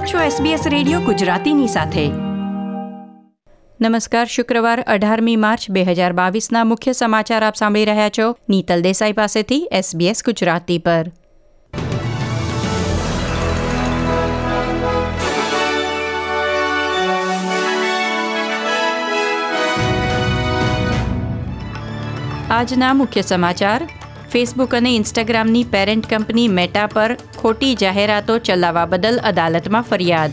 આપ છો SBS radio ગુજરાતીની સાથે. નમસ્કાર, શુક્રવાર અઢારમી માર્ચ બે હજાર બાવીસના મુખ્ય સમાચાર આપ સાંભળી રહ્યા છો નીતલ દેસાઈ પાસેથી SBS ગુજરાતી પર. આજના મુખ્ય સમાચાર ફેસબુક અને ઇન્સ્ટાગ્રામની પેરેન્ટ કંપની મેટા પર ખોટી જાહેરાતો ચલાવવા બદલ અદાલતમાં ફરિયાદ.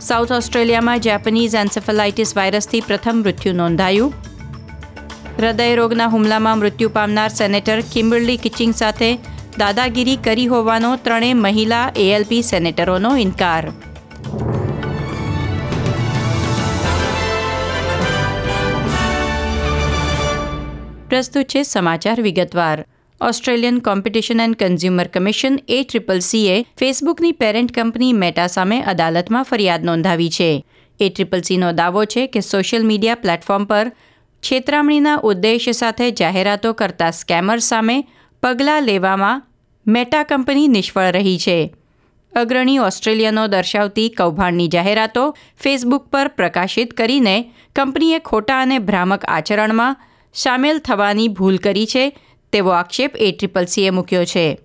સાઉથ ઓસ્ટ્રેલિયામાં જેપનીઝ એન્સેફેલાઇટિસ વાયરસથી પ્રથમ મૃત્યુ નોંધાયું. હૃદયરોગના હુમલામાં મૃત્યુ પામનાર સેનેટર કિમ્બર્લી કિચિંગ સાથે દાદાગીરી કરી હોવાનો ત્રણેય મહિલા એએલપી સેનેટરોનો ઇનકાર. પ્રસ્તુત છે સમાચાર વિગતવાર. Australian Competition and Consumer Commission A triple CA ફેસબુકની પેરેન્ટ કંપની મેટા સામે અદાલતમાં ફરિયાદ નોંધાવી છે. એ ટ્રિપલ સીનો દાવો છે કે સોશિયલ મીડિયા પ્લેટફોર્મ પર છેતરામણીના ઉદ્દેશ્ય સાથે જાહેરાતો કરતા સ્કેમર સામે પગલાં લેવામાં મેટા કંપની નિષ્ફળ રહી છે. અગ્રણી ઓસ્ટ્રેલિયનો દર્શાવતી કૌભાંડની જાહેરાતો ફેસબુક પર પ્રકાશિત કરીને કંપનીએ ખોટા અને ભ્રામક આચરણમાં સામેલ થવાની ભૂલ કરી છે તેવો આક્ષેપ એ ટ્રિપલ સીએ મૂક્યો છે.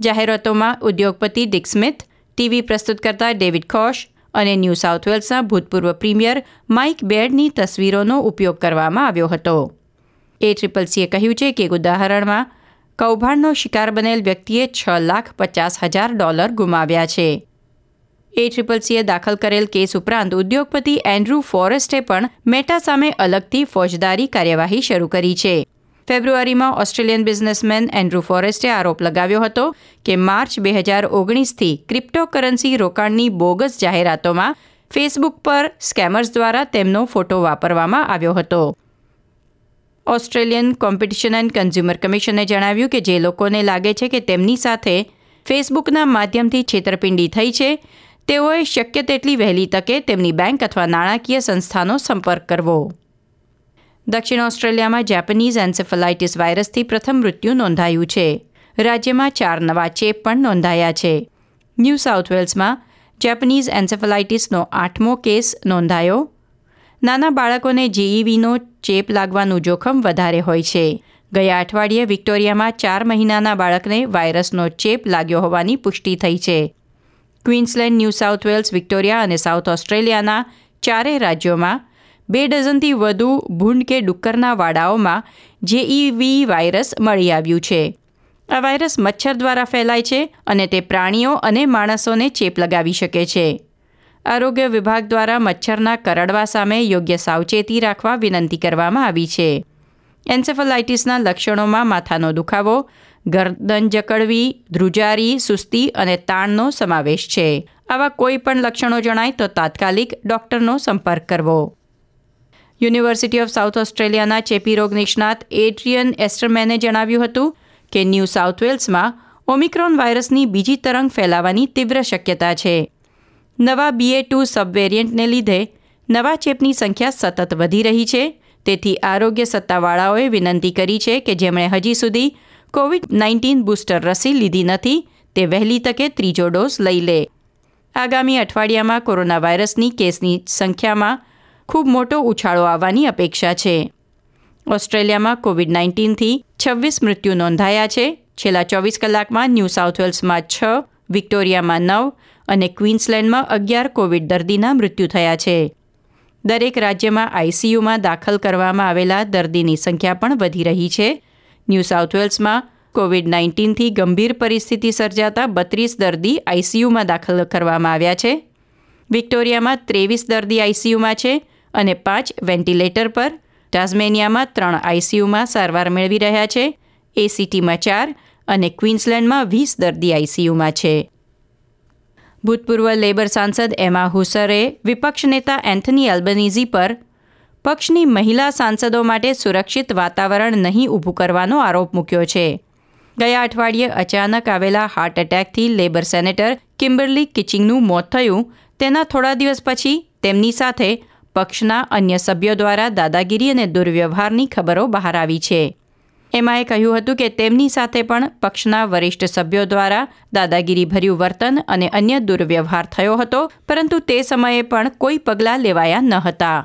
જાહેરાતોમાં ઉદ્યોગપતિ ડિક સ્મિથ, ટીવી પ્રસ્તુત કરતા ડેવિડ ખોશ અને ન્યૂ સાઉથ વેલ્સના ભૂતપૂર્વ પ્રીમિયર માઇક બેર્ડની તસવીરોનો ઉપયોગ કરવામાં આવ્યો હતો. એ ટ્રિપલ સીએ કહ્યું છે કે એક ઉદાહરણમાં, કૌભાંડનો શિકાર બનેલ વ્યક્તિએ છ લાખ પચાસ હજાર ડોલર ગુમાવ્યા છે. એ ટ્રિપલ સીએ દાખલ કરેલ કેસ ઉપરાંત ઉદ્યોગપતિ એન્ડ્રુ ફોરેસ્ટે પણ મેટા સામે અલગથી ફોજદારી કાર્યવાહી શરૂ કરી છે. ફેબ્રુઆરીમાં ઓસ્ટ્રેલિયન બિઝનેસમેન એન્ડ્રુ ફોરેસ્ટે આરોપ લગાવ્યો હતો કે માર્ચ બે હજાર ઓગણીસથી ક્રિપ્ટોકરન્સી રોકાણની બોગસ જાહેરાતોમાં ફેસબુક પર સ્કેમર્સ દ્વારા તેમનો ફોટો વાપરવામાં આવ્યો હતો. ઓસ્ટ્રેલિયન કોમ્પિટિશન એન્ડ કન્ઝ્યુમર કમિશને જણાવ્યું કે જે લોકોને લાગે છે કે તેમની સાથે ફેસબુકના માધ્યમથી છેતરપિંડી થઈ છે તેઓએ શક્ય તેટલી વહેલી તકે તેમની બેંક અથવા નાણાકીય સંસ્થાનો સંપર્ક કરવો. દક્ષિણ ઓસ્ટ્રેલિયામાં જેપનીઝ એન્સેફલાઇટિસ વાયરસથી પ્રથમ મૃત્યુ નોંધાયું છે. રાજ્યમાં ચાર નવા ચેપ પણ નોંધાયા છે. ન્યૂ સાઉથ વેલ્સમાં જેપનીઝ એન્સેફલાઇટિસનો આઠમો કેસ નોંધાયો. નાના બાળકોને જીઈવીનો ચેપ લાગવાનું જોખમ વધારે હોય છે. ગયા અઠવાડિયે વિક્ટોરિયામાં ચાર મહિનાના બાળકને વાયરસનો ચેપ લાગ્યો હોવાની પુષ્ટિ થઈ છે. Queensland, New South Wales, Victoria અને સાઉથ ઓસ્ટ્રેલિયાના ચારેય રાજ્યોમાં બે ડઝનથી વધુ ભૂંડ કે ડુક્કરના વાડાઓમાં જેઈવી વાયરસ મળી આવ્યું છે. આ વાયરસ મચ્છર દ્વારા ફેલાય છે અને તે પ્રાણીઓ અને માણસોને ચેપ લગાવી શકે છે. આરોગ્ય વિભાગ દ્વારા મચ્છરના કરડવા સામે યોગ્ય સાવચેતી રાખવા વિનંતી કરવામાં આવી છે. એન્સેફલાઇટિસના લક્ષણોમાં માથાનો દુખાવો ગરદન જકડવી, ધ્રુજારી, સુસ્તી અને તાણનો સમાવેશ છે. આવા કોઈ પણ લક્ષણો જણાય તો તાત્કાલિક ડોક્ટરનો સંપર્ક કરવો. યુનિવર્સિટી ઓફ સાઉથ ઓસ્ટ્રેલિયાના ચેપી રોગ નિષ્ણાત એડ્રિયન એસ્ટરમેને જણાવ્યું હતું કે ન્યૂ સાઉથ વેલ્સમાં ઓમિક્રોન વાયરસની બીજી તરંગ ફેલાવાની તીવ્ર શક્યતા છે. નવા બીએ ટુ સબવેરિયન્ટને લીધે નવા ચેપની સંખ્યા સતત વધી રહી છે. તેથી આરોગ્ય સત્તાવાળાઓએ વિનંતી કરી છે કે જેમણે હજી સુધી કોવિડ નાઇન્ટીન બુસ્ટર રસી લીધી નથી, તે વહેલી તકે ત્રીજો ડોઝ લઈ લે. આગામી અઠવાડિયામાં કોરોના વાયરસની કેસની સંખ્યામાં ખૂબ મોટો ઉછાળો આવવાની અપેક્ષા છે. ઓસ્ટ્રેલિયામાં કોવિડ નાઇન્ટીનથી છવ્વીસ મૃત્યુ નોંધાયા છે. છેલ્લા ચોવીસ કલાકમાં ન્યૂ સાઉથ વેલ્સમાં છ, વિક્ટોરિયામાં નવ અને ક્વીન્સલેન્ડમાં અગિયાર કોવિડ દર્દીના મૃત્યુ થયા છે. દરેક રાજ્યમાં આઈસીયુમાં દાખલ કરવામાં આવેલા દર્દીની સંખ્યા પણ વધી રહી છે. ન્યૂ સાઉથ વેલ્સમાં કોવિડ નાઇન્ટીનથી ગંભીર પરિસ્થિતિ સર્જાતા બત્રીસ દર્દી આઈસીયુમાં દાખલ કરવામાં આવ્યા છે. વિક્ટોરિયામાં ત્રેવીસ દર્દી આઈસીયુમાં છે અને પાંચ વેન્ટિલેટર પર. ટાઝમેનિયામાં ત્રણ આઈસીયુમાં સારવાર મેળવી રહ્યા છે. એસીટીમાં ચાર અને ક્વીન્સલેન્ડમાં વીસ દર્દી આઈસીયુમાં છે. ભૂતપૂર્વ લેબર સાંસદ એમા હુસરે વિપક્ષ નેતા એન્થની એલ્બનીઝી પર પક્ષની મહિલા સાંસદો માટે સુરક્ષિત વાતાવરણ નહીં ઊભું કરવાનો આરોપ મૂક્યો છે. ગયા અઠવાડિયે અચાનક આવેલા હાર્ટ એટેકથી લેબર સેનેટર કિમ્બરલી કિચિંગનું મોત થયું. તેના થોડા દિવસ પછી તેમની સાથે પક્ષના અન્ય સભ્યો દ્વારા દાદાગીરી અને દુર્વ્યવહારની ખબરો બહાર આવી છે. એમાએ કહ્યું હતું કે તેમની સાથે પણ પક્ષના વરિષ્ઠ સભ્યો દ્વારા દાદાગીરીભર્યું વર્તન અને અન્ય દુર્વ્યવહાર થયો હતો, પરંતુ તે સમયે પણ કોઈ પગલાં લેવાયા ન હતા.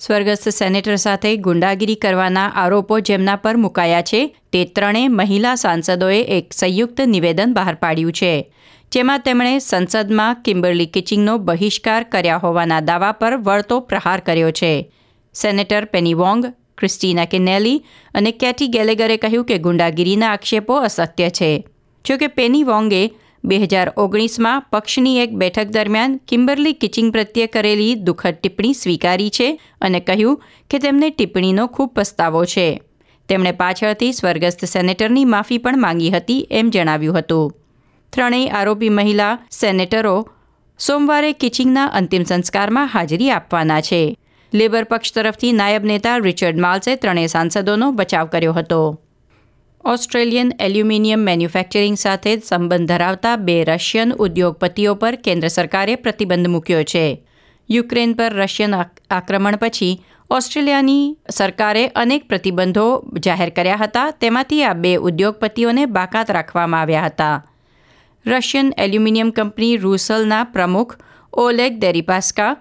સ્વર્ગસ્થ સેનેટર સાથે ગુંડાગીરી કરવાના આરોપો જેમના પર મુકાયા છે, તે ત્રણેય મહિલા સાંસદોએ એક સંયુક્ત નિવેદન બહાર પાડ્યું છે, જેમાં તેમણે સંસદમાં કિમ્બર્લી કિચિંગનો બહિષ્કાર કર્યા હોવાના દાવા પર વળતો પ્રહાર કર્યો છે. Senator Penny Wong, Kristina Keneally અને કેટી ગેલેગરે કહ્યું કે ગુંડાગીરીના આક્ષેપો અસત્ય છે. જોકે પેની વોંગે બે હજાર ઓગણીસમાં પક્ષની એક બેઠક દરમિયાન કિમ્બર્લી કિચિંગ પ્રત્યે કરેલી દુઃખદ ટિપ્પણી સ્વીકારી છે અને કહ્યું કે તેમને ટિપ્પણીનો ખૂબ પસ્તાવો છે. તેમણે પાછળથી સ્વર્ગસ્થ સેનેટરની માફી પણ માંગી હતી એમ જણાવ્યું હતું. ત્રણેય આરોપી મહિલા સેનેટરો સોમવારે કિચિંગના અંતિમ સંસ્કારમાં હાજરી આપવાના છે. લેબર પક્ષ તરફથી નાયબ નેતા રિચર્ડ માલ્સે ત્રણેય સાંસદોનો બચાવ કર્યો હતો. ઓસ્ટ્રેલિયન એલ્યુમિનિયમ મેન્યુફેક્ચરિંગ સાથે સંબંધ ધરાવતા બે રશિયન ઉદ્યોગપતિઓ પર કેન્દ્ર સરકારે પ્રતિબંધ મૂક્યો છે. યુક્રેન પર રશિયન આક્રમણ પછી ઓસ્ટ્રેલિયાની સરકારે અનેક પ્રતિબંધો જાહેર કર્યા હતા, તેમાંથી આ બે ઉદ્યોગપતિઓને બાકાત રાખવામાં આવ્યા હતા. રશિયન એલ્યુમિનિયમ કંપની રૂસલના પ્રમુખ ઓલેગ દેરીપાસ્કા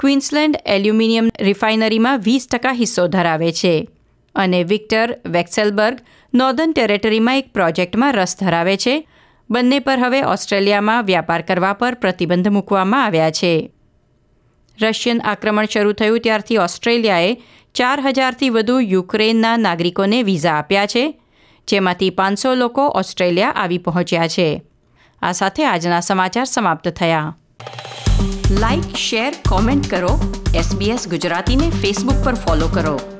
ક્વીન્સલેન્ડ એલ્યુમિનિયમ રિફાઇનરીમાં વીસ ટકા હિસ્સો ધરાવે છે. અને વિક્ટર વેક્સેલબર્ગ નોર્ધન ટેરેટરીમાં એક પ્રોજેક્ટમાં રસ ધરાવે છે. બંને પર હવે ઓસ્ટ્રેલિયામાં વ્યાપાર કરવા પર પ્રતિબંધ મૂકવામાં આવ્યા છે. રશિયન આક્રમણ શરૂ થયું ત્યારથી ઓસ્ટ્રેલિયાએ ચાર હજારથી વધુ યુક્રેનના નાગરિકોને વિઝા આપ્યા છે, જેમાંથી પાંચસો લોકો ઓસ્ટ્રેલિયા આવી પહોંચ્યા છે. આ સાથે આજના સમાચાર સમાપ્ત થયા. લાઇક શેર, કોમેન્ટ કરો. એસબીએસ ગુજરાતીને ફેસબુક પર ફોલો કરો.